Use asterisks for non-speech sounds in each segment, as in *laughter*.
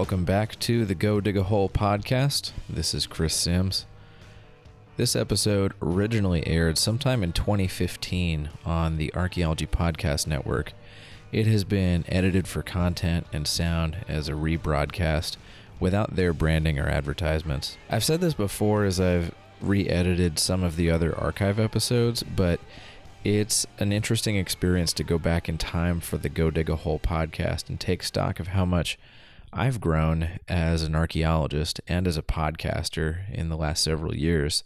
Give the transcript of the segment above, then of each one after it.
Welcome back to the Go Dig a Hole podcast. This is Chris Sims. This episode originally aired sometime in 2015 on the Archaeology Podcast Network. It has been edited for content and sound as a rebroadcast without their branding or advertisements. I've said this before as I've re edited some of the other archive episodes, but it's an interesting experience to go back in time for the Go Dig a Hole podcast and take stock of how much I've grown as an archaeologist and as a podcaster in the last several years.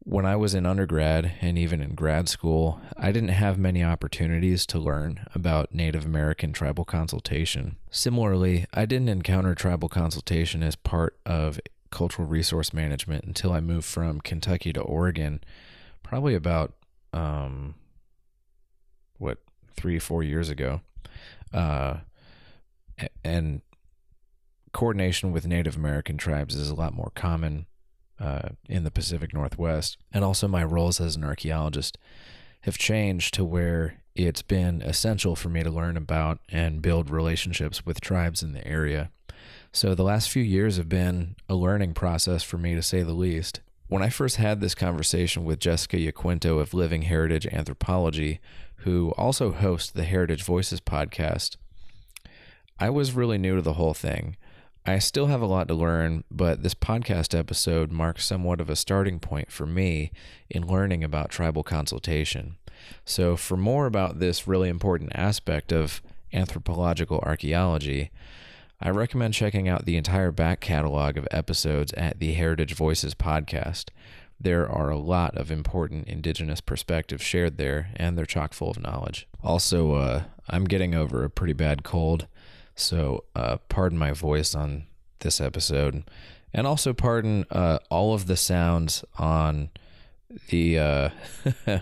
When I was in undergrad and even in grad school, I didn't have many opportunities to learn about Native American tribal consultation. Similarly, I didn't encounter tribal consultation as part of cultural resource management until I moved from Kentucky to Oregon, probably about um, what three four years ago. Uh, and coordination with Native American tribes is a lot more common uh, in the Pacific Northwest. And also, my roles as an archaeologist have changed to where it's been essential for me to learn about and build relationships with tribes in the area. So, the last few years have been a learning process for me, to say the least. When I first had this conversation with Jessica Yaquinto of Living Heritage Anthropology, who also hosts the Heritage Voices podcast, I was really new to the whole thing. I still have a lot to learn, but this podcast episode marks somewhat of a starting point for me in learning about tribal consultation. So, for more about this really important aspect of anthropological archaeology, I recommend checking out the entire back catalog of episodes at the Heritage Voices podcast. There are a lot of important Indigenous perspectives shared there, and they're chock full of knowledge. Also, uh, I'm getting over a pretty bad cold, so, uh, pardon my voice on this episode, and also pardon uh, all of the sounds on the uh, *laughs*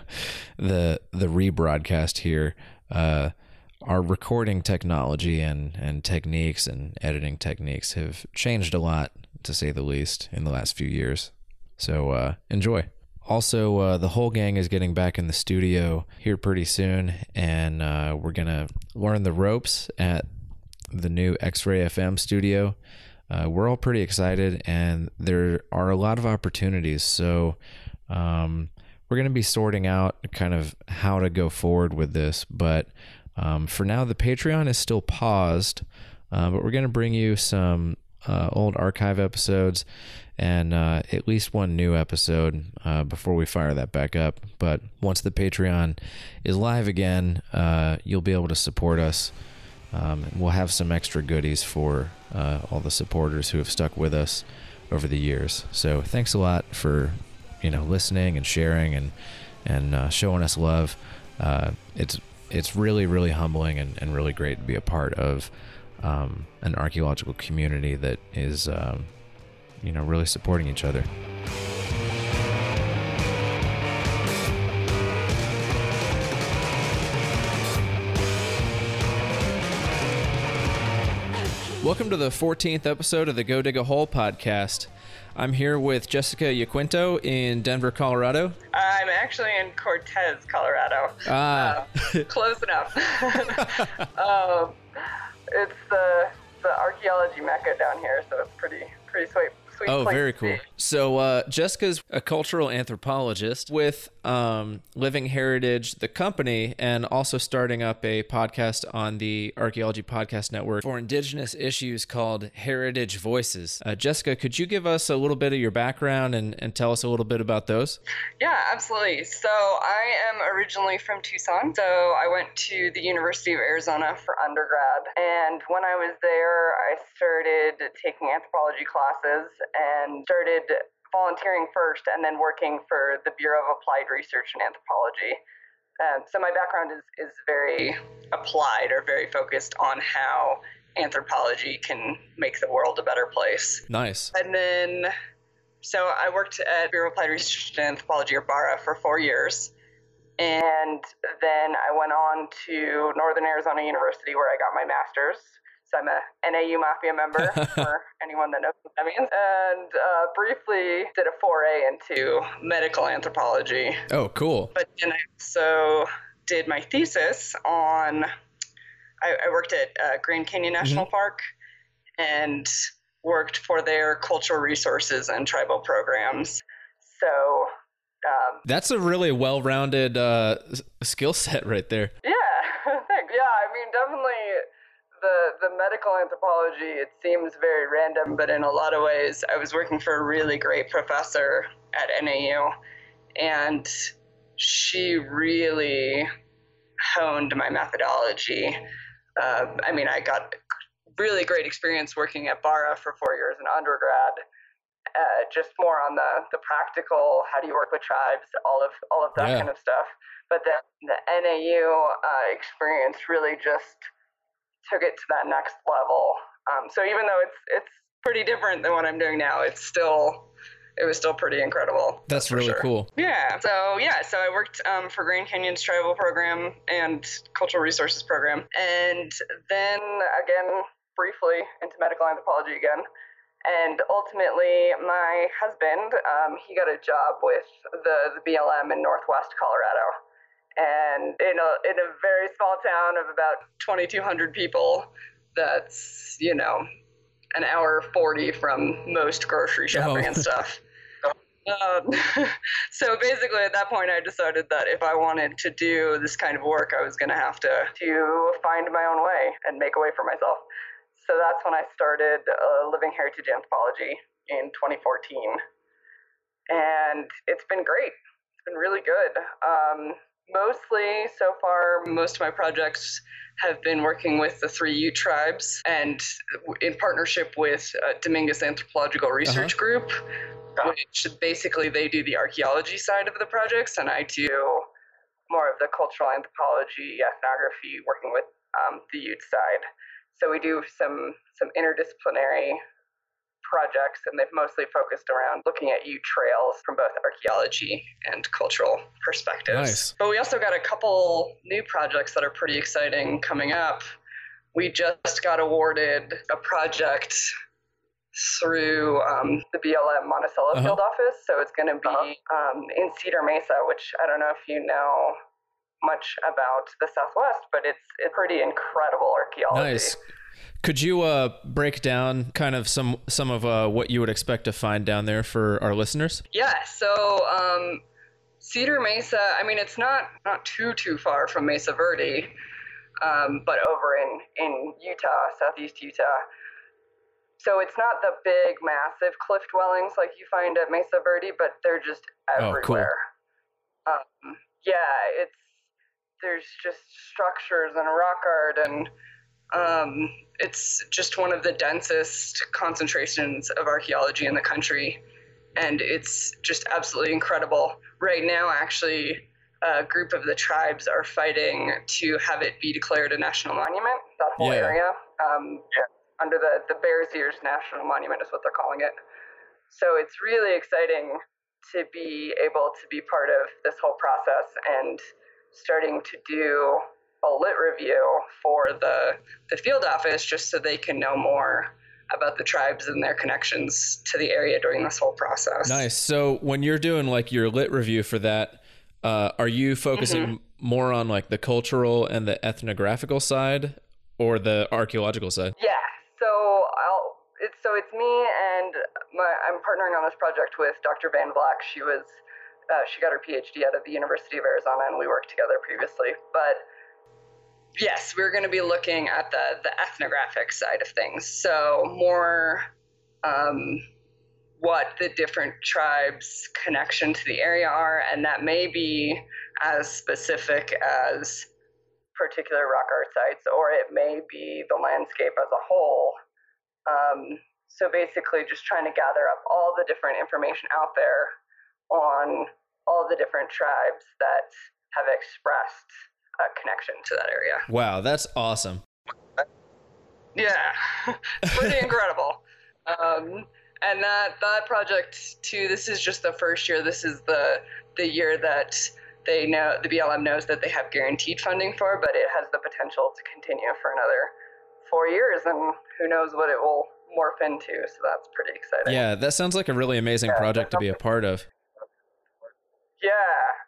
the the rebroadcast here. Uh, our recording technology and and techniques and editing techniques have changed a lot, to say the least, in the last few years. So uh, enjoy. Also, uh, the whole gang is getting back in the studio here pretty soon, and uh, we're gonna learn the ropes at the new X Ray FM studio. Uh, we're all pretty excited, and there are a lot of opportunities. So, um, we're going to be sorting out kind of how to go forward with this. But um, for now, the Patreon is still paused, uh, but we're going to bring you some uh, old archive episodes and uh, at least one new episode uh, before we fire that back up. But once the Patreon is live again, uh, you'll be able to support us. Um, we'll have some extra goodies for uh, all the supporters who have stuck with us over the years. So thanks a lot for you know listening and sharing and and uh, showing us love. Uh, it's it's really really humbling and, and really great to be a part of um, an archaeological community that is um, you know really supporting each other. Welcome to the 14th episode of the Go Dig a Hole podcast. I'm here with Jessica Yaquinto in Denver, Colorado. I'm actually in Cortez, Colorado. Ah. Uh, *laughs* close enough. *laughs* um, it's the the archaeology mecca down here, so it's pretty pretty sweet Oh, very cool. So uh, Jessica's a cultural anthropologist with um, Living Heritage, the company, and also starting up a podcast on the Archaeology Podcast Network for Indigenous issues called Heritage Voices. Uh, Jessica, could you give us a little bit of your background and, and tell us a little bit about those? Yeah, absolutely. So I am originally from Tucson. So I went to the University of Arizona for undergrad. And when I was there, I started taking anthropology classes and started volunteering first and then working for the Bureau of Applied Research in Anthropology. Um, so my background is, is very applied or very focused on how anthropology can make the world a better place. Nice. And then, so I worked at Bureau of Applied Research in Anthropology, or BARA, for four years. And then I went on to Northern Arizona University, where I got my master's. So I'm a NAU Mafia member *laughs* for anyone that knows what that means. And uh, briefly did a foray into medical anthropology. Oh, cool. But then I also did my thesis on. I, I worked at uh, Grand Canyon National Park, and worked for their cultural resources and tribal programs. So um, that's a really well-rounded uh, skill set right there. Yeah. I mean, definitely the the medical anthropology. It seems very random, but in a lot of ways, I was working for a really great professor at NAU, and she really honed my methodology. Uh, I mean, I got really great experience working at BARA for four years in undergrad. Uh, just more on the the practical, how do you work with tribes, all of all of that yeah. kind of stuff. But then the NAU uh, experience really just took it to that next level. Um, so even though it's it's pretty different than what I'm doing now, it's still it was still pretty incredible. That's really sure. cool. Yeah. So yeah, so I worked um, for Grand Canyon's tribal program and cultural resources program, and then again briefly into medical anthropology again. And ultimately, my husband, um, he got a job with the, the BLM in Northwest Colorado and in a in a very small town of about 2,200 people, that's you know an hour 40 from most grocery shopping oh. and stuff. Um, *laughs* so basically, at that point, I decided that if I wanted to do this kind of work, I was going to have to to find my own way and make a way for myself. So that's when I started uh, Living Heritage Anthropology in 2014, and it's been great. It's been really good. Um, mostly so far, most of my projects have been working with the three Ute tribes and in partnership with uh, Dominguez Anthropological Research uh-huh. Group, which basically they do the archaeology side of the projects, and I do more of the cultural anthropology, ethnography, working with um, the Ute side. So we do some some interdisciplinary projects, and they've mostly focused around looking at Ute trails from both archaeology and cultural perspectives. Nice. But we also got a couple new projects that are pretty exciting coming up. We just got awarded a project through um, the BLM Monticello uh-huh. field office. So it's going to be uh-huh. um, in Cedar Mesa, which I don't know if you know much about the Southwest, but it's it's pretty incredible archaeology. Nice. Could you uh, break down kind of some some of uh, what you would expect to find down there for our listeners? Yeah. So um, Cedar Mesa. I mean, it's not not too too far from Mesa Verde, um, but over in in Utah, southeast Utah. So it's not the big, massive cliff dwellings like you find at Mesa Verde, but they're just everywhere. Oh, cool. um, yeah, it's there's just structures and rock art and um, it's just one of the densest concentrations of archaeology in the country and it's just absolutely incredible right now actually a group of the tribes are fighting to have it be declared a national monument that whole yeah. area um, yeah. under the, the bears ears national monument is what they're calling it so it's really exciting to be able to be part of this whole process and starting to do a lit review for the the field office just so they can know more about the tribes and their connections to the area during this whole process. Nice. So when you're doing like your lit review for that, uh, are you focusing mm-hmm. more on like the cultural and the ethnographical side or the archaeological side? Yeah. So I'll it's so it's me and my I'm partnering on this project with Dr. Van Vleck. She was uh, she got her PhD out of the University of Arizona, and we worked together previously. But yes, we're going to be looking at the the ethnographic side of things. So more um, what the different tribes' connection to the area are, and that may be as specific as particular rock art sites, or it may be the landscape as a whole. Um, so basically, just trying to gather up all the different information out there on all the different tribes that have expressed a connection to that area. Wow, that's awesome. Yeah, *laughs* pretty *laughs* incredible. Um, and that that project too. This is just the first year. This is the the year that they know the BLM knows that they have guaranteed funding for, but it has the potential to continue for another four years, and who knows what it will morph into. So that's pretty exciting. Yeah, that sounds like a really amazing yeah, project to be a part of. Yeah,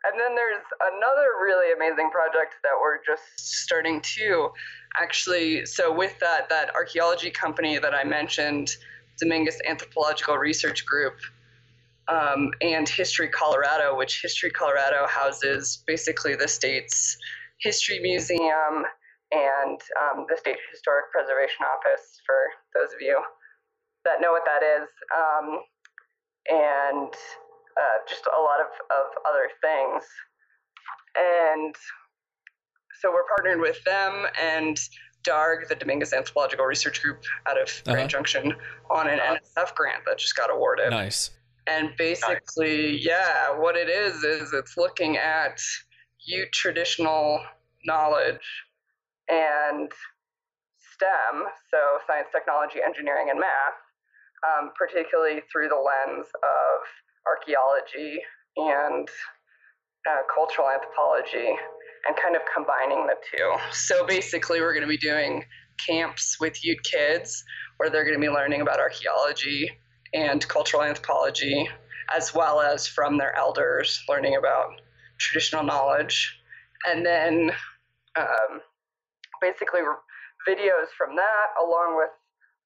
And then there's another really amazing project that we're just starting to actually. So, with that, that archaeology company that I mentioned, Dominguez Anthropological Research Group, um, and History Colorado, which History Colorado houses basically the state's history museum and um, the State Historic Preservation Office, for those of you that know what that is, um, and uh, just a lot of, of other things. And so we're partnered with them and DARG, the Dominguez Anthropological Research Group out of Grand Uh-huh. Junction, on an NSF grant that just got awarded. Nice. And basically, yeah, what it is is it's looking at Ute traditional knowledge and STEM, so science, technology, engineering, and math, um, particularly through the lens of archaeology and uh, cultural anthropology, and kind of combining the two. So basically, we're going to be doing camps with youth kids where they're going to be learning about archaeology and cultural anthropology, as well as from their elders, learning about traditional knowledge. And then um, basically videos from that, along with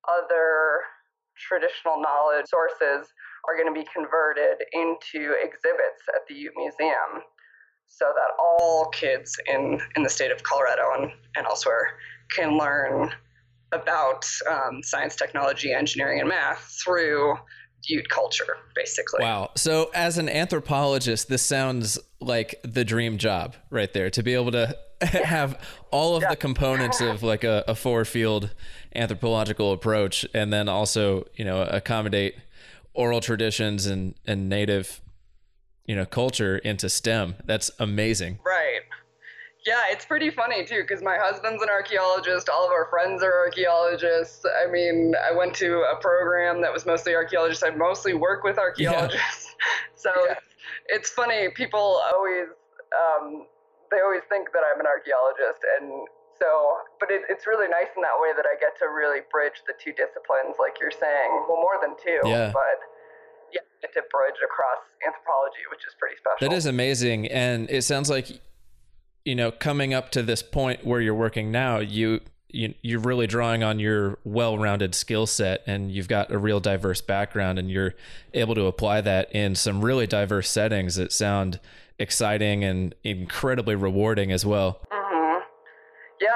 other traditional knowledge sources, are going to be converted into exhibits at the Ute Museum so that all kids in, in the state of Colorado and, and elsewhere can learn about um, science, technology, engineering, and math through Ute culture, basically. Wow. So, as an anthropologist, this sounds like the dream job right there to be able to *laughs* have all of Yeah. the components of like a, a four field anthropological approach and then also, you know, accommodate oral traditions and, and native, you know, culture into STEM. That's amazing. Right. Yeah, it's pretty funny too because my husband's an archaeologist. All of our friends are archaeologists. I mean, I went to a program that was mostly archaeologists. I mostly work with archaeologists. *laughs* So Yeah. it's, it's funny. People always um, they always think that I'm an archaeologist, and so but it, it's really nice in that way that I get to really bridge the two disciplines, like you're saying. Well, more than two, Yeah. but yeah, get to bridge across anthropology, which is pretty special. That is amazing. And it sounds like, you know, coming up to this point where you're working now, you, you you're really drawing on your well-rounded skill set and you've got a real diverse background and you're able to apply that in some really diverse settings that sound exciting and incredibly rewarding as well. hmm Yeah,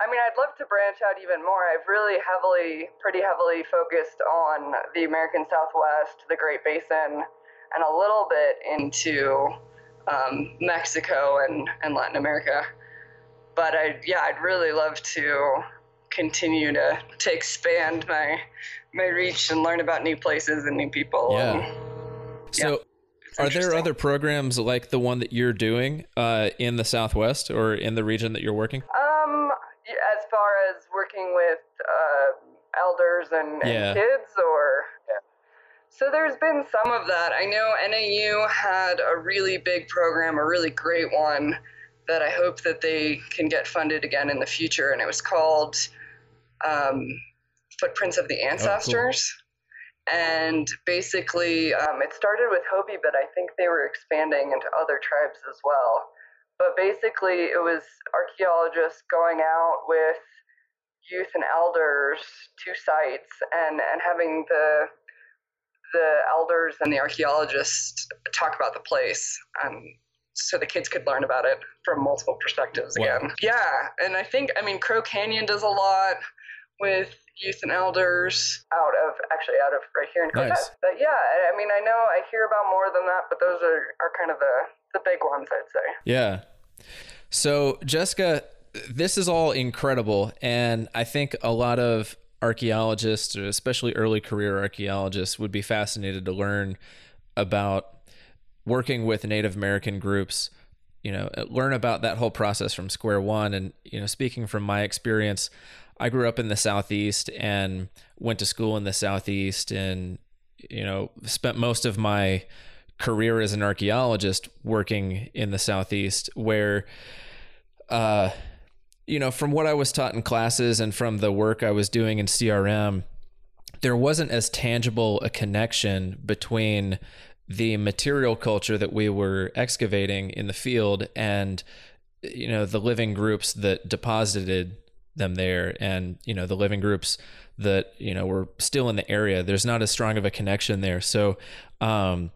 I mean, I'd love to branch out even more. I've really heavily, pretty heavily focused on the American Southwest, the Great Basin, and a little bit into um, Mexico and, and Latin America. But I, yeah, I'd really love to continue to, to expand my my reach and learn about new places and new people. Yeah. and So it's are there other programs like the one that you're doing uh, in the Southwest or in the region that you're working? Um, far as working with uh, elders and, and kids, or so there's been some of that. I know NAU had a really big program, a really great one that I hope that they can get funded again in the future, and it was called um, Footprints of the Ancestors. And basically, um, it started with Hopi, but I think they were expanding into other tribes as well but basically it was archaeologists going out with youth and elders to sites and and having the the elders and the archaeologists talk about the place and so the kids could learn about it from multiple perspectives Wow. again yeah and i think i mean crow canyon does a lot with youth and elders out of actually out of right here in Cortez. Nice. But yeah, I I mean, I know I hear about more than that, but those are, are kind of the, the big ones, I'd say. Yeah. So, Jessica, this is all incredible. And I think a lot of archaeologists, especially early career archaeologists, would be fascinated to learn about working with Native American groups, you know, learn about that whole process from square one. And, you know, speaking from my experience, I grew up in the Southeast and went to school in the Southeast and, you know, spent most of my career as an archaeologist working in the Southeast, where, uh, you know, from what I was taught in classes and from the work I was doing in CRM, there wasn't as tangible a connection between the material culture that we were excavating in the field and you know the living groups that deposited them there and you know the living groups that you know were still in the area. There's not as strong of a connection there. So um,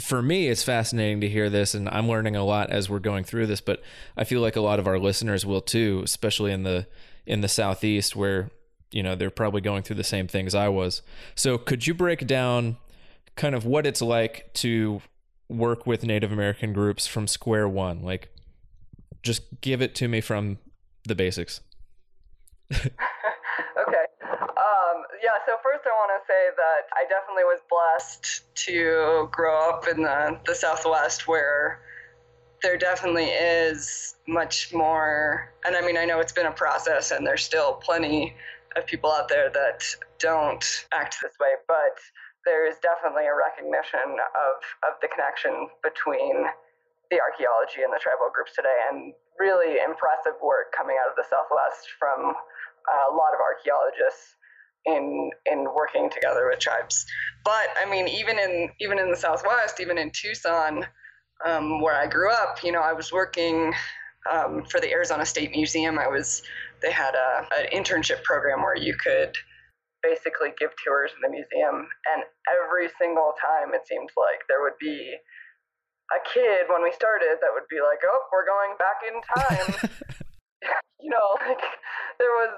for me it's fascinating to hear this and i'm learning a lot as we're going through this but i feel like a lot of our listeners will too especially in the in the southeast where you know they're probably going through the same things i was. So could you break down kind of what it's like to work with native american groups from square one? Like just give it to me from the basics *laughs* yeah, so first I want to say that I definitely was blessed to grow up in the, the Southwest where there definitely is much more. And I mean, I know it's been a process and there's still plenty of people out there that don't act this way, but there is definitely a recognition of, of the connection between the archaeology and the tribal groups today and really impressive work coming out of the Southwest from uh, a lot of archaeologists in in working together with tribes. But I mean, even in even in the Southwest, even in Tucson, um, where I grew up, you know, I was working um, for the Arizona State Museum. I was they had a an internship program where you could basically give tours in the museum, and every single time it seemed like there would be a kid when we started that would be like, "Oh, we're going back in time." *laughs* *laughs* you know, like there was,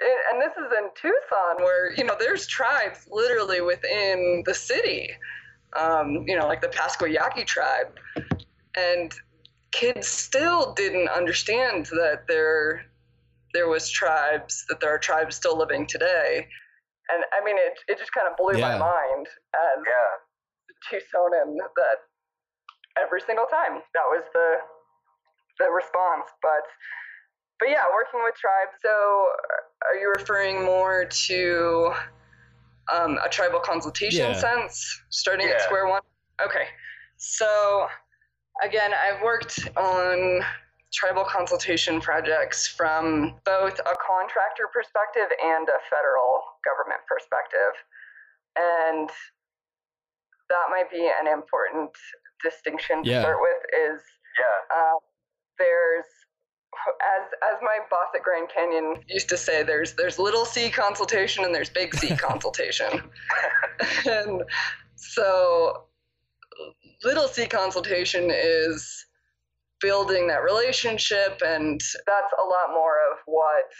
and this is in Tucson where, you know, there's tribes literally within the city, um, you know, like the Pascua Yaqui tribe. And kids still didn't understand that there, there was tribes, that there are tribes still living today. And I mean, it, it just kind of blew yeah. my mind as yeah. Tucsonan that every single time that was the, the response. But but yeah, working with tribes. So, are you referring more to um, a tribal consultation yeah. sense, starting yeah. at square one? Okay. So, again, I've worked on tribal consultation projects from both a contractor perspective and a federal government perspective. And that might be an important distinction to yeah. start with is yeah. Uh, there's as as my boss at Grand Canyon used to say, there's there's little C consultation and there's big C *laughs* consultation, and so little C consultation is building that relationship, and that's a lot more of what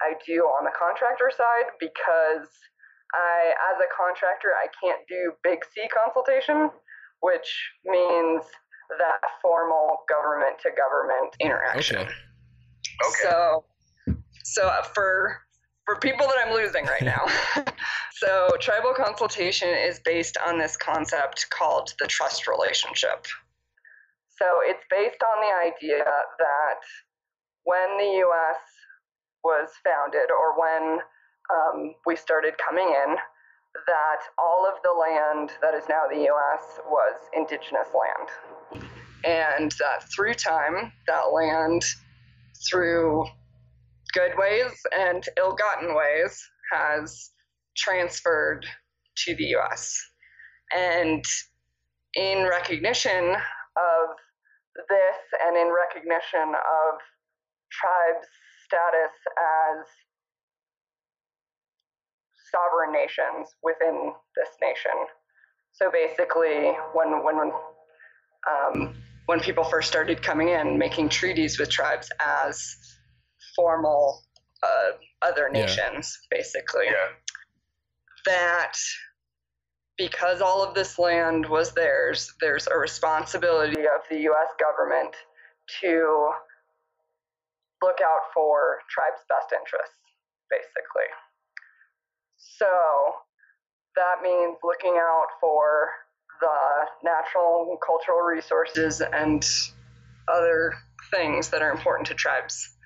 I do on the contractor side because I, as a contractor, I can't do big C consultation, which means that formal government to government interaction. Okay. Okay. So, so for for people that I'm losing right now. *laughs* so, tribal consultation is based on this concept called the trust relationship. So, it's based on the idea that when the U.S. was founded, or when um, we started coming in, that all of the land that is now the U.S. was indigenous land. And that through time, that land, through good ways and ill gotten ways, has transferred to the U.S. And in recognition of this and in recognition of tribes' status as sovereign nations within this nation. So basically, when when um, when people first started coming in, making treaties with tribes as formal uh, other nations, yeah. basically, yeah. that because all of this land was theirs, there's a responsibility of the U.S. government to look out for tribes' best interests, basically. So that means looking out for the natural and cultural resources and other things that are important to tribes.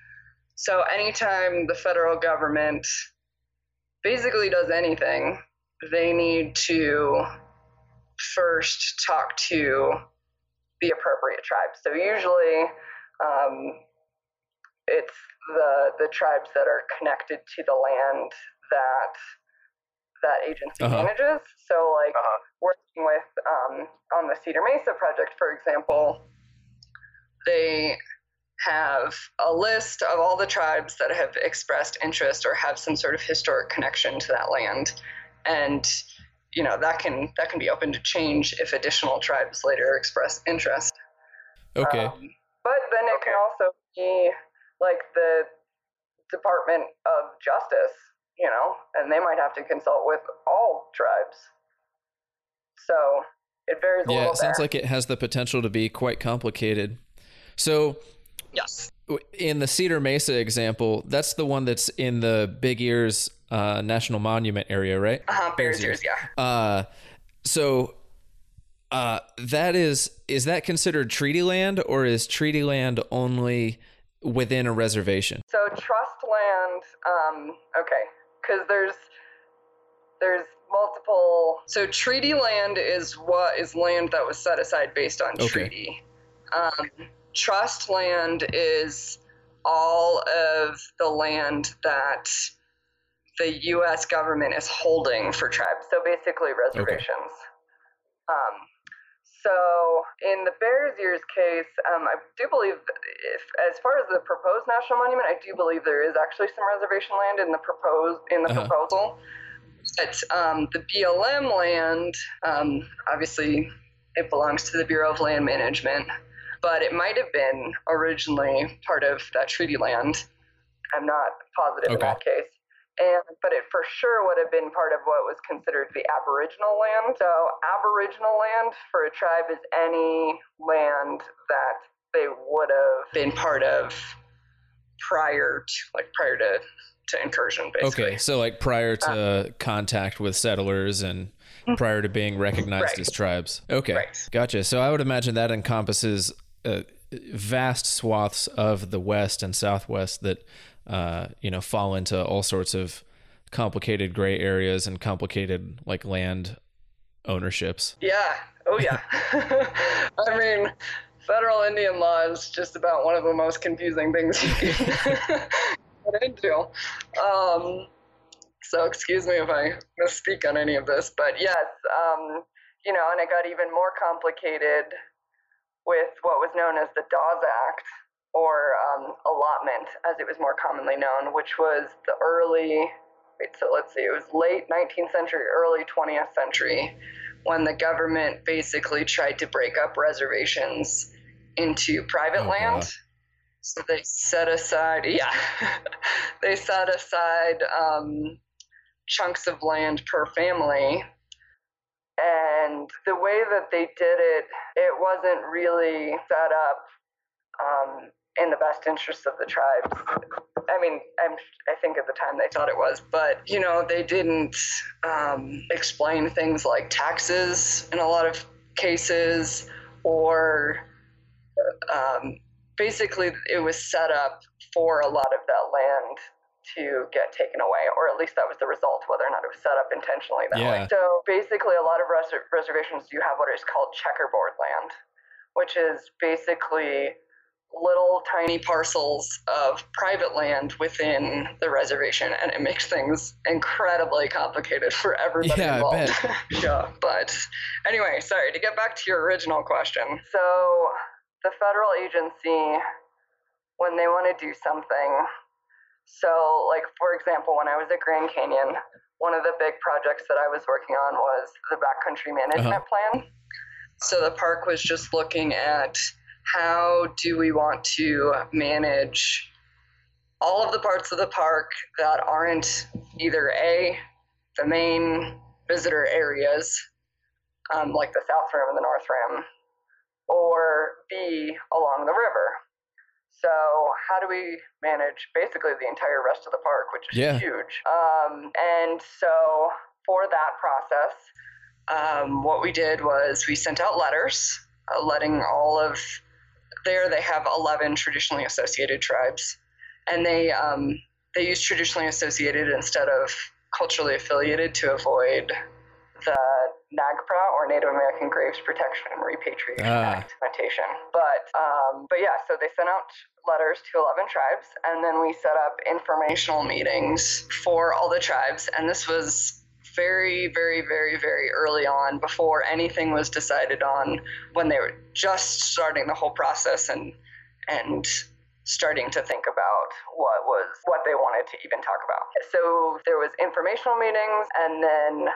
So anytime the federal government basically does anything, they need to first talk to the appropriate tribes. So usually um, it's the the tribes that are connected to the land that that agency uh-huh. manages. So like uh-huh. working with um, on the Cedar Mesa project, for example, they have a list of all the tribes that have expressed interest or have some sort of historic connection to that land and you know that can that can be open to change if additional tribes later express interest okay um, but then it can also be like the department of justice you know and they might have to consult with all tribes so it varies a lot. yeah it sounds there. like it has the potential to be quite complicated so Yes. In the Cedar Mesa example, that's the one that's in the Big Ears uh, National Monument area, right? Uh-huh, Bears Ears, yeah. Uh, so uh, that is is that considered treaty land, or is treaty land only within a reservation? So trust land, um, okay, because there's there's multiple. So treaty land is what is land that was set aside based on Okay. treaty. Um, trust land is all of the land that the U.S. government is holding for tribes. So basically reservations. Um, so in the Bears Ears case, um, I do believe, if as far as the proposed national monument, I do believe there is actually some reservation land in the proposed in the Uh-huh. proposal. But um, the BLM land, um, obviously, it belongs to the Bureau of Land Management, but it might have been originally part of that treaty land. I'm not positive in that case. And but it for sure would have been part of what was considered the Aboriginal land. So Aboriginal land for a tribe is any land that they would have been part of prior to like prior to, to incursion basically. Okay, so like prior to contact with settlers and prior to being recognized Right. as tribes. Okay, Right. gotcha. So I would imagine that encompasses uh, vast swaths of the West and Southwest that uh, you know fall into all sorts of complicated gray areas and complicated like land ownerships. Yeah. Oh yeah. *laughs* I mean, federal Indian law is just about one of the most confusing things you can *laughs* get into. Um, so excuse me if I misspeak on any of this, but yes, um, you know, and it got even more complicated with what was known as the Dawes Act, or um, allotment, as it was more commonly known, which was the early. Wait, so let's see, it was late 19th century, early 20th century when the government basically tried to break up reservations into private Oh, land. God. So they set aside, yeah, *laughs* they set aside um, chunks of land per family. And the way that they did it, it wasn't really set up um, in the best interests of the tribes. I mean, I'm, I think at the time they thought it was, but you know, they didn't um, explain things like taxes in a lot of cases, or um, basically it was set up for a lot of that land to get taken away, or at least that was the result, whether or not it was set up intentionally that way. Yeah. So basically, a lot of res- reservations do have what is called checkerboard land, which is basically little tiny parcels of private land within the reservation, and it makes things incredibly complicated for everybody Yeah, involved. *laughs* yeah, but anyway, sorry to get back to your original question. So the federal agency, when they want to do something, so like for example, when I was at Grand Canyon, one of the big projects that I was working on was the backcountry uh-huh. management plan. So the park was just looking at how do we want to manage all of the parts of the park that aren't either A, the main visitor areas, um, like the South Rim and the North Rim, or B, along the river. So, how do we manage basically the entire rest of the park, which is Yeah. huge? Um, and so, for that process, um, what we did was we sent out letters uh, letting all of there they have 11 traditionally associated tribes and they um, they use traditionally associated instead of culturally affiliated to avoid the NAGPRA or Native American Graves Protection and Repatriation Ah. Act notation. But um, but yeah, so they sent out letters to 11 tribes, and then we set up informational meetings for all the tribes, and this was very, very, very, very early on before anything was decided on when they were just starting the whole process and and starting to think about what was what they wanted to even talk about. So there was informational meetings and then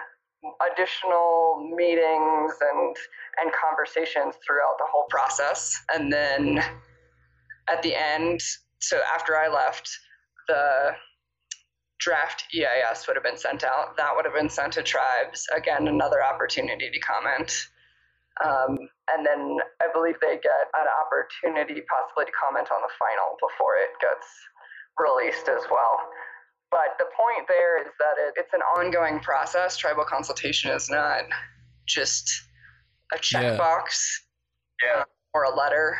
additional meetings and and conversations throughout the whole process and then at the end so after I left the draft EIS would have been sent out. That would have been sent to tribes. Again, another opportunity to comment. Um, and then I believe they get an opportunity possibly to comment on the final before it gets released as well. But the point there is that it, it's an ongoing process. Tribal consultation is not just a checkbox Yeah. uh, or a letter.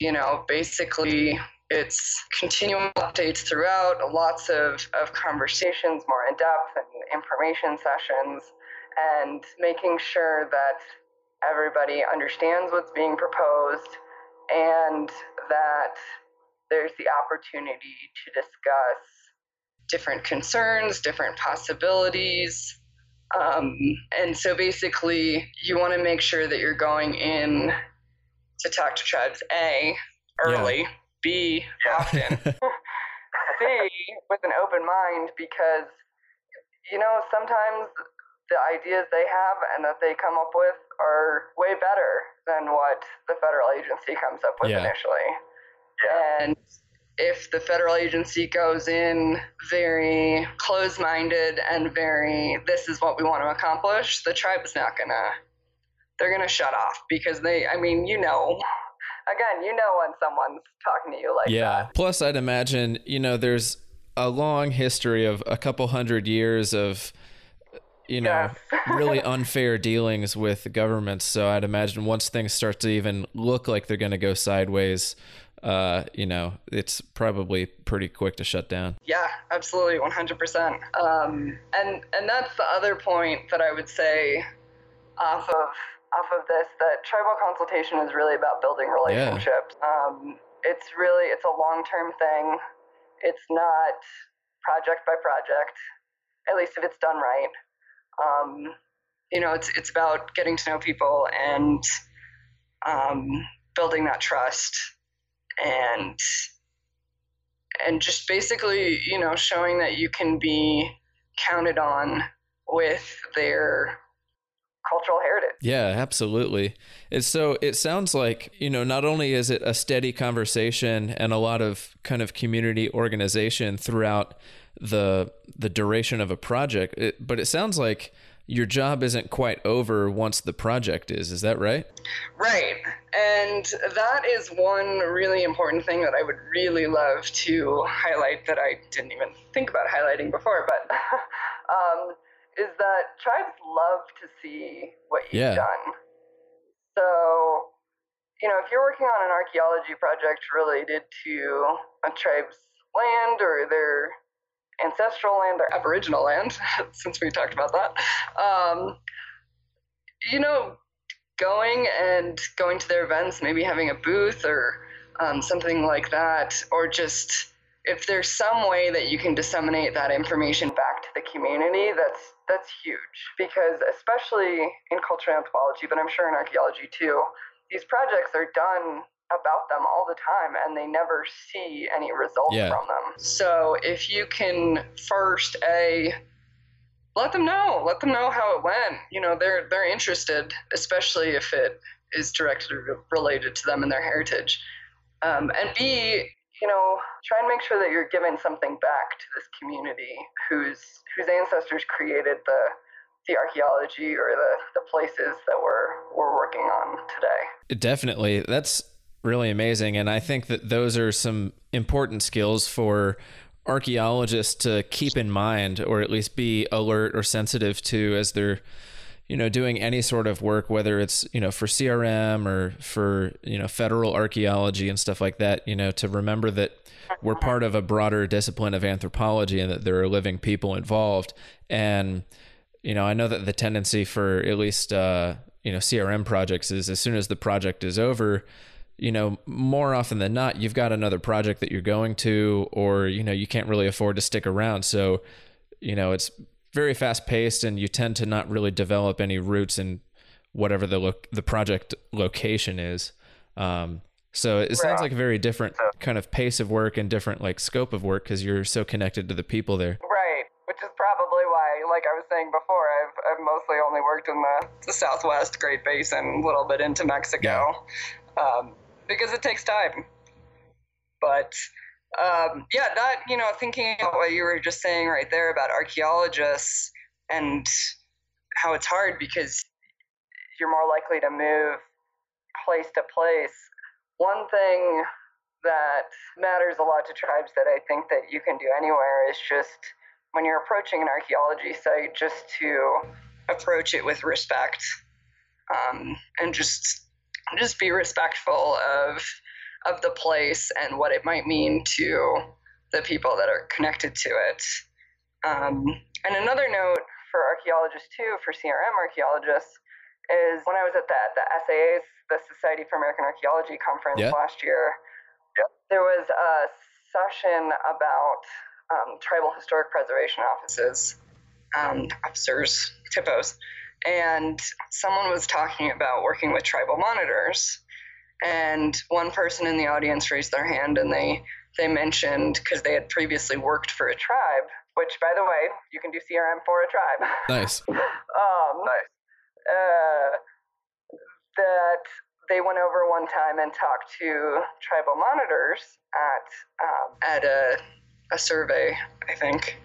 You know, basically, it's continual updates throughout, lots of, of conversations more in depth and information sessions, and making sure that everybody understands what's being proposed and that there's the opportunity to discuss different concerns, different possibilities. Um, and so basically, you want to make sure that you're going in to talk to tribes A early, B Yeah. often, *laughs* C with an open mind because you know sometimes the ideas they have and that they come up with are way better than what the federal agency comes up with Yeah. initially. And if the federal agency goes in very close minded and very, this is what we want to accomplish, the tribe's not going to, they're going to shut off because they, I mean, you know, again, you know when someone's talking to you like yeah. that. Plus, I'd imagine, you know, there's a long history of a couple hundred years of, you know, Yes. *laughs* really unfair dealings with governments. So I'd imagine once things start to even look like they're going to go sideways, uh, you know, it's probably pretty quick to shut down. Yeah, absolutely, 100%. Um, and and that's the other point that I would say off of off of this that tribal consultation is really about building relationships. Um, it's really it's a long term thing. It's not project by project, at least if it's done right. Um, you know, it's it's about getting to know people and um, building that trust and and just basically, you know, showing that you can be counted on with their cultural heritage. Yeah, absolutely. It's so it sounds like, you know, not only is it a steady conversation and a lot of kind of community organization throughout the the duration of a project, it, but it sounds like your job isn't quite over once the project is. Is that right? Right. And that is one really important thing that I would really love to highlight that I didn't even think about highlighting before, but *laughs* um, is that tribes love to see what you've Yeah. done. So, you know, if you're working on an archaeology project related to a tribe's land or their ancestral land, their aboriginal land, *laughs* since we talked about that, um, you know, going and going to their events, maybe having a booth or um, something like that, or just if there's some way that you can disseminate that information back to the community, that's that's huge because especially in cultural anthropology, but I'm sure in archaeology too, these projects are done about them all the time and they never see any results Yeah. from them. So if you can first a let them know, let them know how it went. You know, they're they're interested, especially if it is directly related to them and their heritage. Um, and B, you know, try and make sure that you're giving something back to this community whose whose ancestors created the the archaeology or the, the places that we're we're working on today. Definitely. That's really amazing. And I think that those are some important skills for archaeologists to keep in mind or at least be alert or sensitive to as they're you know doing any sort of work whether it's you know for CRM or for you know federal archaeology and stuff like that you know to remember that we're part of a broader discipline of anthropology and that there are living people involved. And you know i know that the tendency for at least uh, you know crm projects is as soon as the project is over you know more often than not you've got another project that you're going to or you know you can't really afford to stick around. So you know it's very fast paced, and you tend to not really develop any roots in whatever the lo- the project location is. Um, so it sounds like a very different kind of pace of work and different like scope of work because you're so connected to the people there. Right, which is probably why, like I was saying before, I've, I've mostly only worked in the, the Southwest Great Basin, a little bit into Mexico, um, because it takes time. But um, yeah, that you know, thinking about what you were just saying right there about archaeologists and how it's hard because you're more likely to move place to place. One thing that matters a lot to tribes that I think that you can do anywhere is just when you're approaching an archaeology site, just to approach it with respect um, and just just be respectful of of the place and what it might mean to the people that are connected to it. Um, and another note for archaeologists too, for CRM archaeologists, is when I was at the, the SAA's, the Society for American Archaeology conference yeah. last year, there was a session about um, tribal historic preservation offices, um, officers, THPOs, and someone was talking about working with tribal monitors. And one person in the audience raised their hand and they, they mentioned, because they had previously worked for a tribe, which, by the way, you can do CRM for a tribe. *laughs* Nice. um, nice. Uh, that they went over one time and talked to tribal monitors at um, at a, a survey, I think.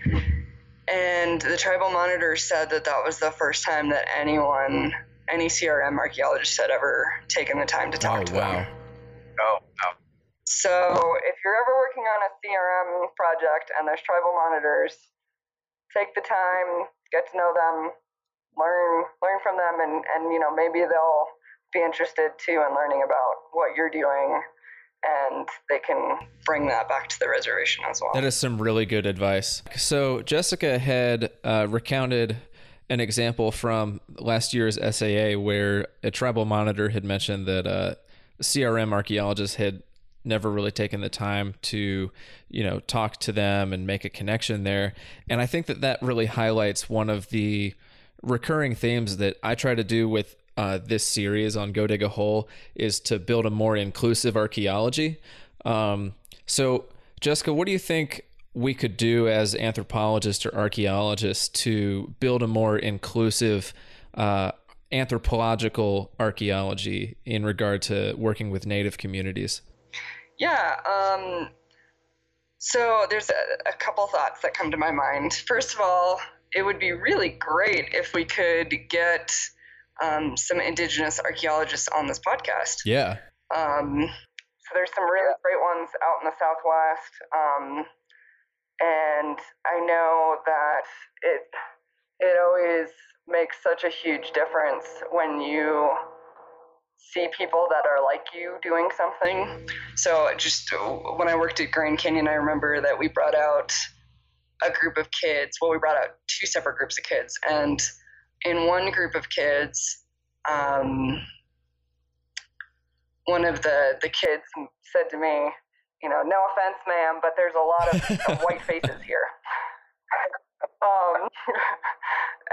And the tribal monitors said that that was the first time that anyone, any CRM archaeologist, had ever taken the time to talk oh, to wow. them. Oh, wow. So if you're ever working on a CRM project and there's tribal monitors, take the time, get to know them, learn learn from them and and you know maybe they'll be interested too in learning about what you're doing and they can bring that back to the reservation as well That is some really good advice. So Jessica had uh, recounted an example from last year's SAA where a tribal monitor had mentioned that uh, CRM archaeologists had never really taken the time to you know talk to them and make a connection there. And i think that that really highlights one of the recurring themes that i try to do with uh, this series on go dig a hole is to build a more inclusive archaeology. Um, so jessica what do you think we could do as anthropologists or archaeologists to build a more inclusive uh, anthropological archaeology in regard to working with native communities yeah. Um, so there's a, a, couple thoughts that come to my mind. First of all, it would be really great if we could get um, some indigenous archaeologists on this podcast. Yeah. Um, so there's some really great ones out in the Southwest. Um, and I know that it it always makes such a huge difference when you see people that are like you doing something. So just when I worked at Grand Canyon, I remember that we brought out a group of kids. Well, we brought out two separate groups of kids, and in one group of kids, um, one of the the kids said to me, "You know, no offense, ma'am, but there's a lot of, *laughs* of white faces here." um,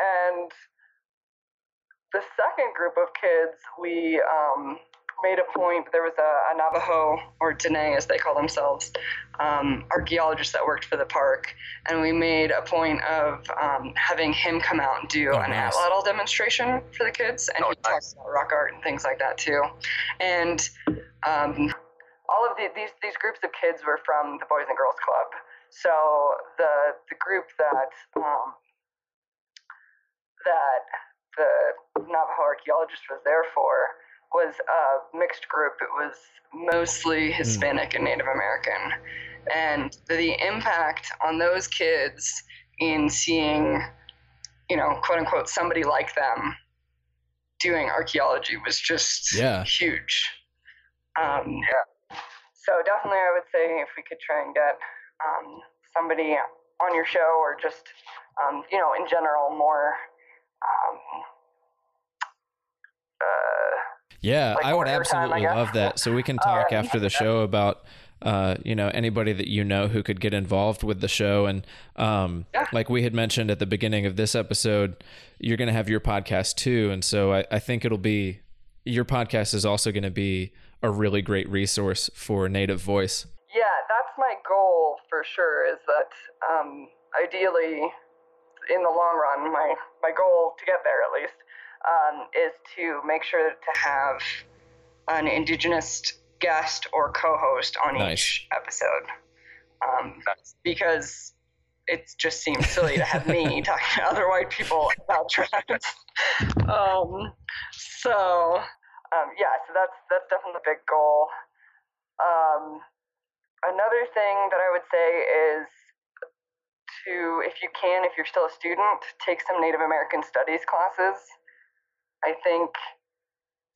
and the second group of kids, we um, made a point. There was a, a, Navajo, or Dene as they call themselves, um, archaeologist that worked for the park, and we made a point of um, having him come out and do Oh, an nice. atlatl demonstration for the kids, and Oh, he talks about rock art and things like that too. And um, the, these these groups of kids were from the Boys and Girls Club. So the the group that um, that the Navajo archaeologist was there for was a mixed group. It was mostly Hispanic and Native American. And the impact on those kids in seeing, you know, quote unquote, somebody like them doing archaeology was just Yeah. huge. Um, yeah. So definitely, I would say if we could try and get um, somebody on your show, or just um, you know, in general, more um, uh, Yeah, Like I would more airtime, I absolutely love that. So we can *laughs* talk Alright. after the show about uh, you know anybody that you know who could get involved with the show and um, Yeah. like we had mentioned at the beginning of this episode you're going to have your podcast too and so I, I think it'll be your podcast is also going to be a really great resource for native voice Yeah, that's my goal for sure. Is that um, ideally, in the long run, my my goal to get there at least um, is to make sure to have an indigenous guest or co-host on Nice. each episode, um, because it just seems silly to have me *laughs* talking to other white people about tribes. *laughs* um, so um, yeah, so that's that's definitely a big goal. Um, another thing that I would say is to, if you can, if you're still a student, take some Native American Studies classes. I think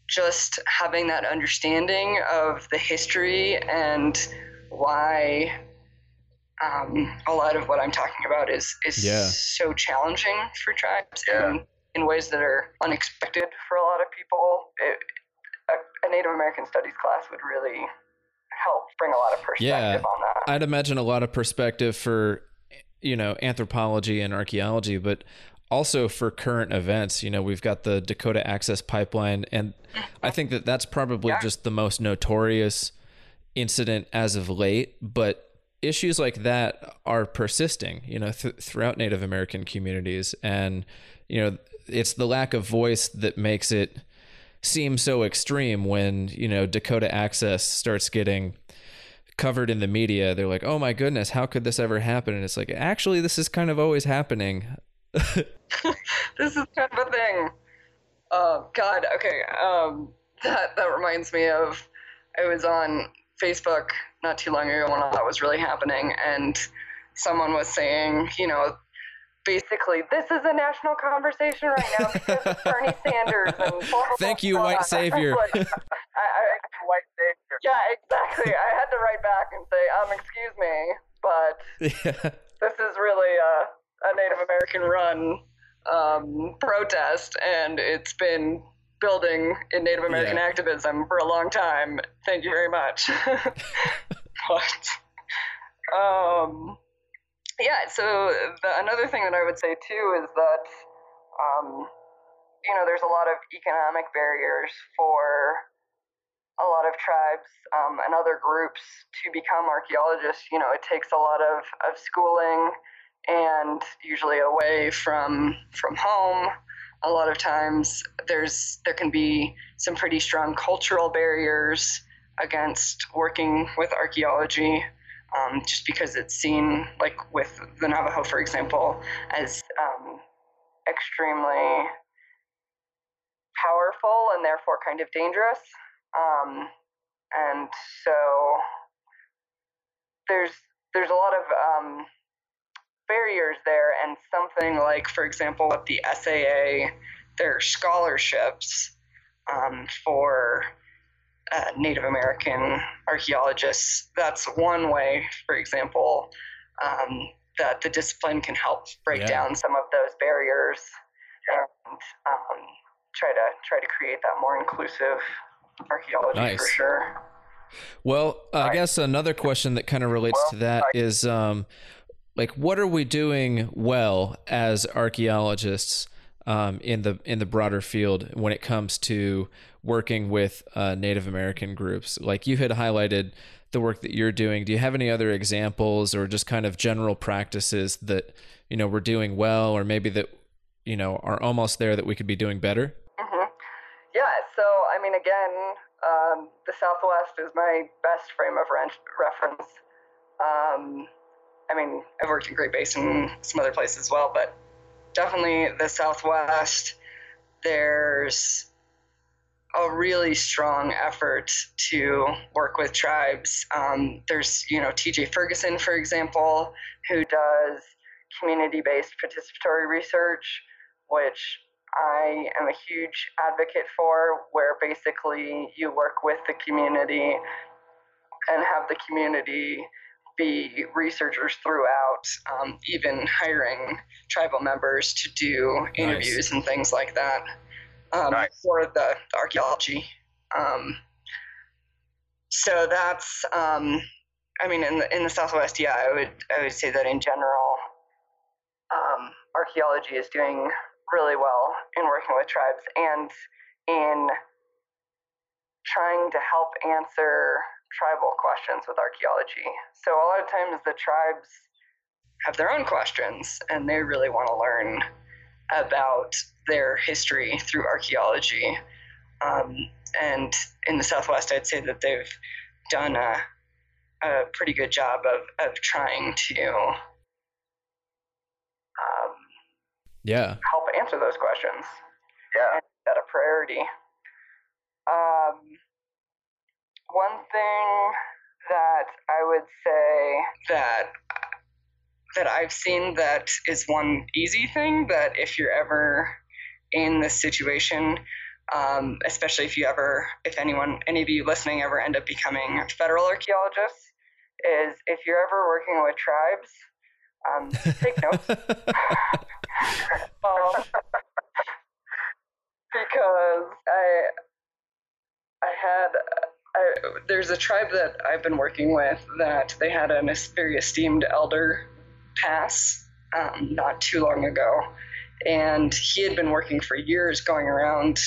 just having that understanding of the history and why um, a lot of what I'm talking about is is Yeah. so challenging for tribes Yeah. in, in ways that are unexpected for a lot of people. It, a, Native American Studies class would really help bring a lot of perspective Yeah. on that. I'd imagine a lot of perspective for you know anthropology and archaeology, but also for current events. You know, we've got the Dakota Access Pipeline, and I think that that's probably Yeah. just the most notorious incident as of late. But issues like that are persisting. You know, th- throughout Native American communities, and you know, it's the lack of voice that makes it seem so extreme when you know Dakota Access starts getting covered in the media they're like oh my goodness how could this ever happen and it's like actually this is kind of always happening *laughs* this is kind of a thing. Oh God. Okay. Um, that that reminds me of I was on Facebook not too long ago when all that was really happening, and someone was saying, you know, basically, this is a national conversation right now because of *laughs* Bernie Sanders and blah, blah, Thank blah, you, blah. white I savior. *laughs* like, I, I, White savior. yeah, exactly. I had to write back and say, um, excuse me, but yeah this is really a, a Native American run um, protest, and it's been building in Native American Yeah. activism for a long time. Thank you very much. *laughs* but, um, yeah, so the, another thing that I would say too is that, um, you know, there's a lot of economic barriers for a lot of tribes um, and other groups to become archaeologists. You know, it takes a lot of, of schooling and usually away from from home. A lot of times there's there can be some pretty strong cultural barriers against working with archaeology. Um, just because it's seen, like with the Navajo, for example, as um, extremely powerful and therefore kind of dangerous. Um, and so there's there's a lot of um, barriers there, and something like, for example, with the SAA, there are scholarships um, for uh, Native American archaeologists. That's one way, for example, um, that the discipline can help break Yeah. down some of those barriers and um, try to try to create that more inclusive archaeology for Nice. sure. well i Right. guess another question that kind of relates Well, to that is um like what are we doing well as archaeologists um, in the in the broader field when it comes to working with uh, Native American groups. Like you had highlighted the work that you're doing. Do you have any other examples or just kind of general practices that you know we're doing well, or maybe that you know are almost there that we could be doing better? hmm Yeah, so I mean, again, um, the Southwest is my best frame of ren- reference. Um, I mean, I've worked in Great Basin some other places as well, but definitely the Southwest. There's a really strong effort to work with tribes. Um, there's, you know, TJ Ferguson, for example, who does community based participatory research, which I am a huge advocate for, where basically you work with the community and have the community be researchers throughout, um, even hiring tribal members to do interviews and things like that um, Nice. for the, the archaeology Um, so that's, um, I mean, in the in the Southwest, yeah, I would I would say that in general, um, archaeology is doing really well in working with tribes and in trying to help answer tribal questions with archaeology. So a lot of times the tribes have their own questions and they really want to learn about their history through archaeology. Um, and in the Southwest, I'd say that they've done a, a pretty good job of, of trying to um, yeah help answer those questions. Yeah, at a priority. Um, one thing that I would say that that I've seen that is one easy thing that if you're ever in this situation, um, especially if you ever, if anyone, any of you listening ever end up becoming federal archaeologists, is if you're ever working with tribes, um, take notes. *laughs* um, because I, I had, I, there's a tribe that I've been working with that they had a very esteemed elder pass um, not too long ago. And he had been working for years going around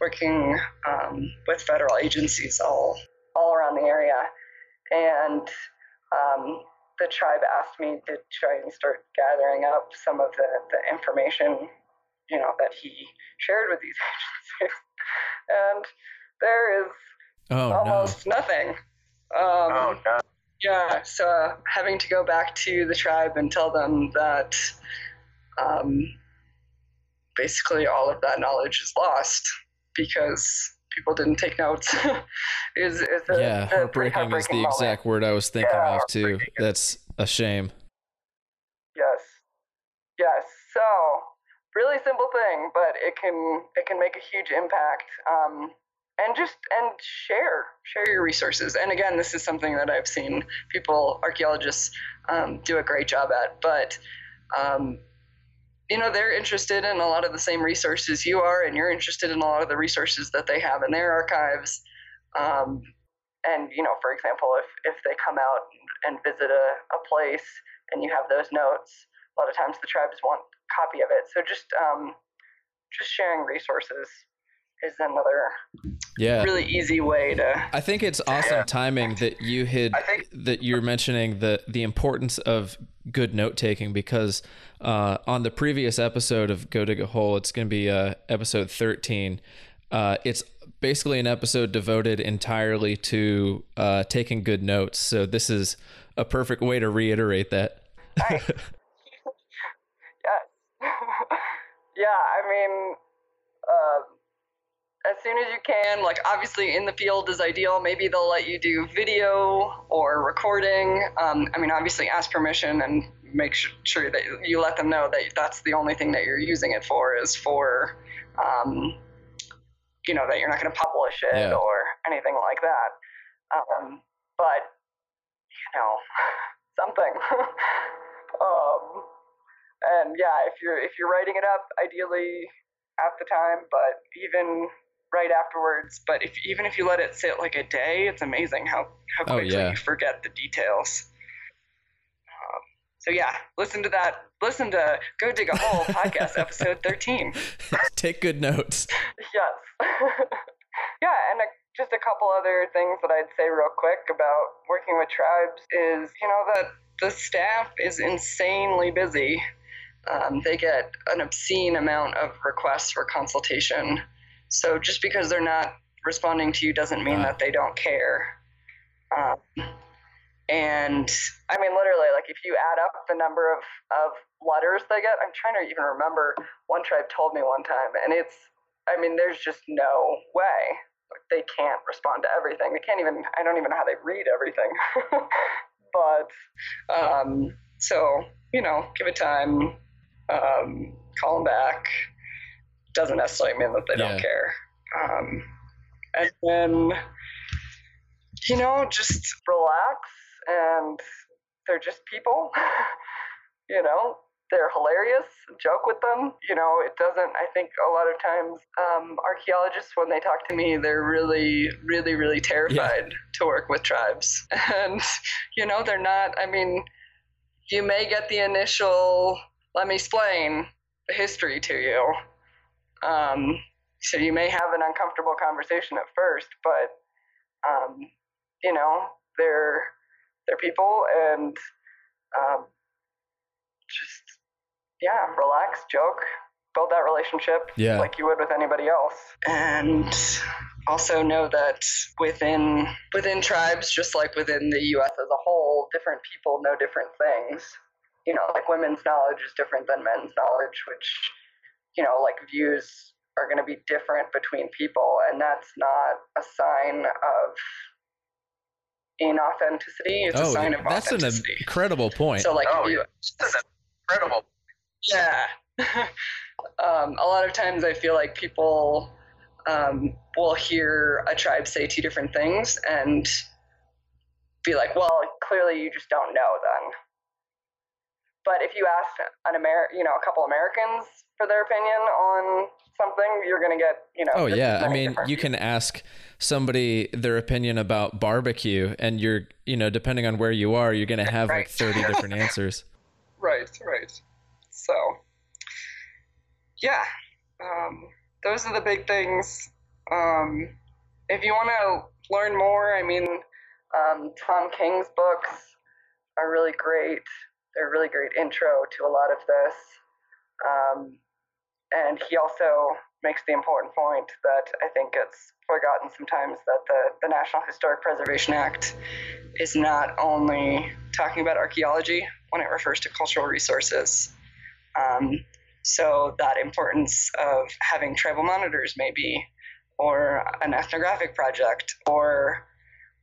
working um, with federal agencies all, all around the area. And um, the tribe asked me to try and start gathering up some of the, the information, you know, that he shared with these *laughs* agencies. and there is oh, almost no. nothing. Um, oh, no. Yeah, so uh, having to go back to the tribe and tell them that um, basically all of that knowledge is lost because people didn't take notes. *laughs* is, is a, yeah, heartbreaking, heartbreaking is the moment. exact word I was thinking yeah, of too. That's a shame. Yes, yes. So really simple thing, but it can it can make a huge impact. Um, and just and share share your resources. And again this is something that i've seen people archaeologists um, do a great job at but um, you know they're interested in a lot of the same resources you are and you're interested in a lot of the resources that they have in their archives. Um, and you know for example if if they come out and visit a, a place and you have those notes a lot of times the tribes want copy of it. So just um, just sharing resources is another yeah really easy way to i think it's awesome yeah. *laughs* timing that you had think, that you're mentioning the the importance of good note taking because uh, on the previous episode of go dig a hole it's going to be uh, episode 13 uh, it's basically an episode devoted entirely to uh, taking good notes so this is a perfect way to reiterate that nice. *laughs* yes *laughs* yeah i mean uh, as soon as you can. Like obviously in the field is ideal. Maybe they'll let you do video or recording. Um, I mean, obviously ask permission and make sure that you let them know that that's the only thing that you're using it for is for, um, you know, that you're not going to publish it yeah. or anything like that. Um, but you know, *laughs* something. *laughs* um, and yeah, if you're if you're writing it up, ideally at the time, but even right afterwards. But if even if you let it sit like a day, it's amazing how how oh, quickly oh, yeah. you forget the details. Um, so yeah, listen to that. Listen to Go Dig a Hole *laughs* podcast episode thirteen. *laughs* Take good notes. yes. *laughs* yeah, and a, just a couple other things that I'd say real quick about working with tribes is you know that the staff is insanely busy. Um, they get an obscene amount of requests for consultation so just because they're not responding to you doesn't mean that they don't care. Um, and I mean, literally, like if you add up the number of, of letters they get, I'm trying to even remember. One tribe told me one time, and it's, I mean, there's just no way. they can't respond to everything. They can't even, I don't even know how they read everything. *laughs* but, um, so, you know, give it time, um, call them back, doesn't necessarily mean that they yeah. don't care. Um, and then, you know, just relax and they're just people, *laughs* you know, they're hilarious. Joke with them. You know, it doesn't. I think a lot of times um, archaeologists, when they talk to me, they're really, really, really terrified yeah. to work with tribes, *laughs* and you know, they're not. I mean, you may get the initial. Let me explain the history to you. Um, so you may have an uncomfortable conversation at first, but um, you know, they're they're people, and um, just yeah, relax, joke, build that relationship yeah. like you would with anybody else. And also know that within within tribes, just like within the US as a whole, different people know different things. You know, like women's knowledge is different than men's knowledge, which, you know, like views are going to be different between people, and that's not a sign of inauthenticity. It's oh, a sign of that's an incredible point. So, like, oh, you, that's incredible. Yeah. *laughs* um, a lot of times I feel like people um, will hear a tribe say two different things and be like, well, clearly you just don't know then. But if you ask an Amer- you know, a couple Americans for their opinion on something, you're going to get, you know. Oh yeah, I mean, you can ask somebody their opinion about barbecue, and you're, you know, depending on where you are, you're going to have right. like thirty different *laughs* answers. Right, right. So, yeah, um, those are the big things. Um, if you want to learn more, I mean, um, Tom King's books are really great. They're a really great intro to a lot of this. Um, and he also makes the important point that I think it's forgotten sometimes that the, the National Historic Preservation Act is not only talking about archaeology when it refers to cultural resources. Um, so that importance of having tribal monitors maybe, or an ethnographic project, or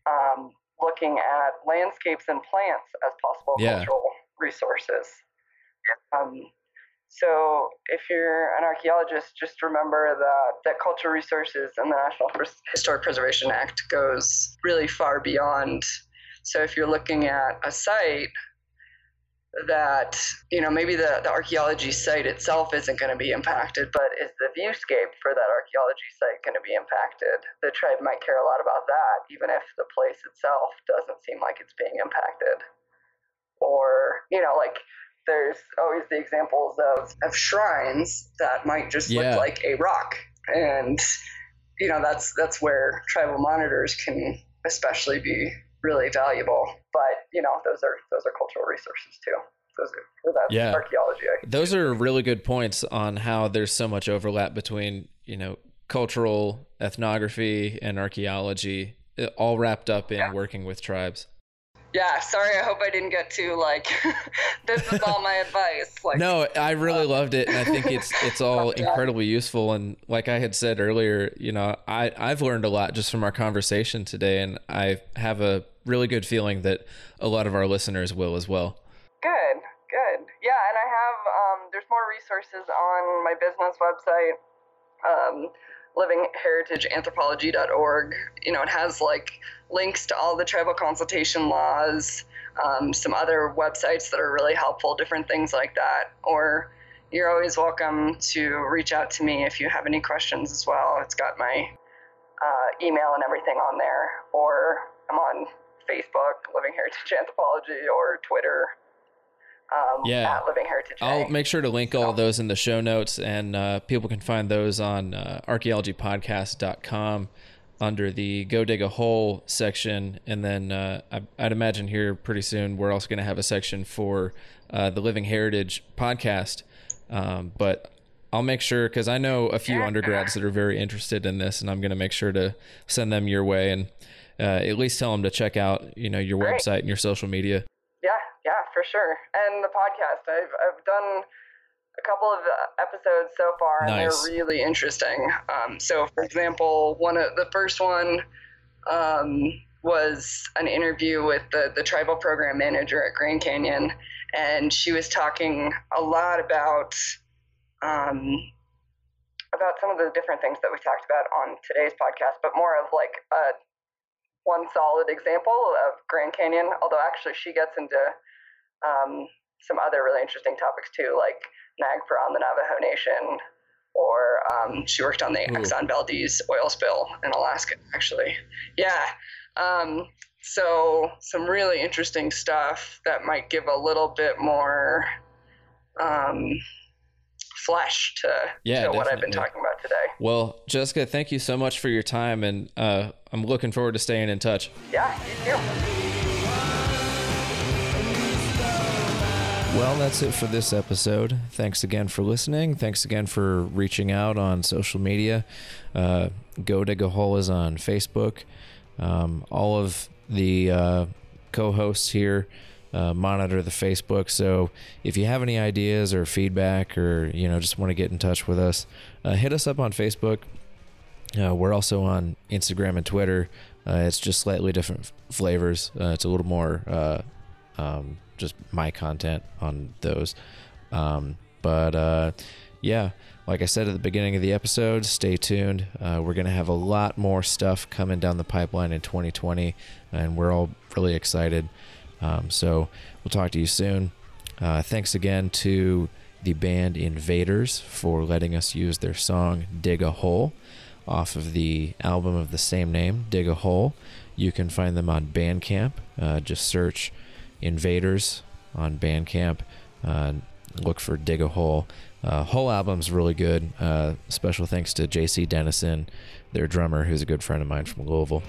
um, looking at landscapes and plants as possible yeah. cultural resources. Um, so if you're an archaeologist, just remember that, that cultural resources and the National Historic Preservation Act goes really far beyond. So if you're looking at a site that, you know, maybe the, the archaeology site itself isn't going to be impacted, but is the viewscape for that archaeology site going to be impacted? The tribe might care a lot about that, even if the place itself doesn't seem like it's being impacted. Or, you know, like there's always the examples of, of shrines that might just yeah. look like a rock. And, you know, that's that's where tribal monitors can especially be really valuable. But, you know, those are those are cultural resources too. Those are yeah. archaeology. Those are really good points on how there's so much overlap between, you know, cultural ethnography and archaeology all wrapped up in yeah. working with tribes yeah sorry i hope i didn't get too like *laughs* this is all my advice like no i really um, loved it and i think it's it's *laughs* all incredibly useful and like i had said earlier you know i i've learned a lot just from our conversation today and i have a really good feeling that a lot of our listeners will as well. Good good. Yeah and i have um, there's more resources on my business website um, livingheritageanthropology.org. You know, it has like links to all the tribal consultation laws, um, some other websites that are really helpful, different things like that. Or you're always welcome to reach out to me if you have any questions as well. It's got my uh, email and everything on there. Or I'm on Facebook, Living Heritage Anthropology, or Twitter, um, yeah. at Living Heritage. I'll make sure to link all those in the show notes, and uh, people can find those on uh, archaeologypodcast.com under the Go Dig a Hole section. And then uh, I, would imagine here pretty soon we're also going to have a section for uh, the Living Heritage podcast. Um, but I'll make sure because I know a few undergrads that are very interested in this, and I'm going to make sure to send them your way and uh, at least tell them to check out, you know, your Great. website and your social media. For sure. And the podcast, I've I've done a couple of episodes so far, and they're really interesting. Um, so, for example, one of the first one um, was an interview with the the tribal program manager at Grand Canyon, and she was talking a lot about. Um, about some of the different things that we talked about on today's podcast, but more of like a one solid example of Grand Canyon. Although actually, she gets into um, some other really interesting topics too, like NAGPRA on the Navajo Nation, or um, she worked on the Ooh. Exxon Valdez oil spill in Alaska, actually. Yeah. Um, so some really interesting stuff that might give a little bit more um, flesh to, yeah, to what I've been talking about today. Well, Jessica, thank you so much for your time, and uh, I'm looking forward to staying in touch. Yeah, you too. Well, that's it for this episode. Thanks again for listening. Thanks again for reaching out on social media. Uh, Go Hole is on Facebook. Um, all of the uh, co hosts here uh, monitor the Facebook. So if you have any ideas or feedback or, you know, just want to get in touch with us, uh, hit us up on Facebook. Uh, we're also on Instagram and Twitter. Uh, it's just slightly different flavors. Uh, it's a little more uh, um, just my content on those. Um, but yeah, like I said at the beginning of the episode, stay tuned. we're going to have a lot more stuff coming down the pipeline in 2020, and we're all really excited. Um, so we'll talk to you soon. Uh, thanks again to the band Invaders for letting us use their song Dig a Hole off of the album of the same name, Dig a Hole. You can find them on Bandcamp. Uh, just search Invaders on Bandcamp. Uh, look for Dig a Hole. Uh, whole album's really good. Uh, special thanks to JC Dennison, their drummer, who's a good friend of mine from Louisville.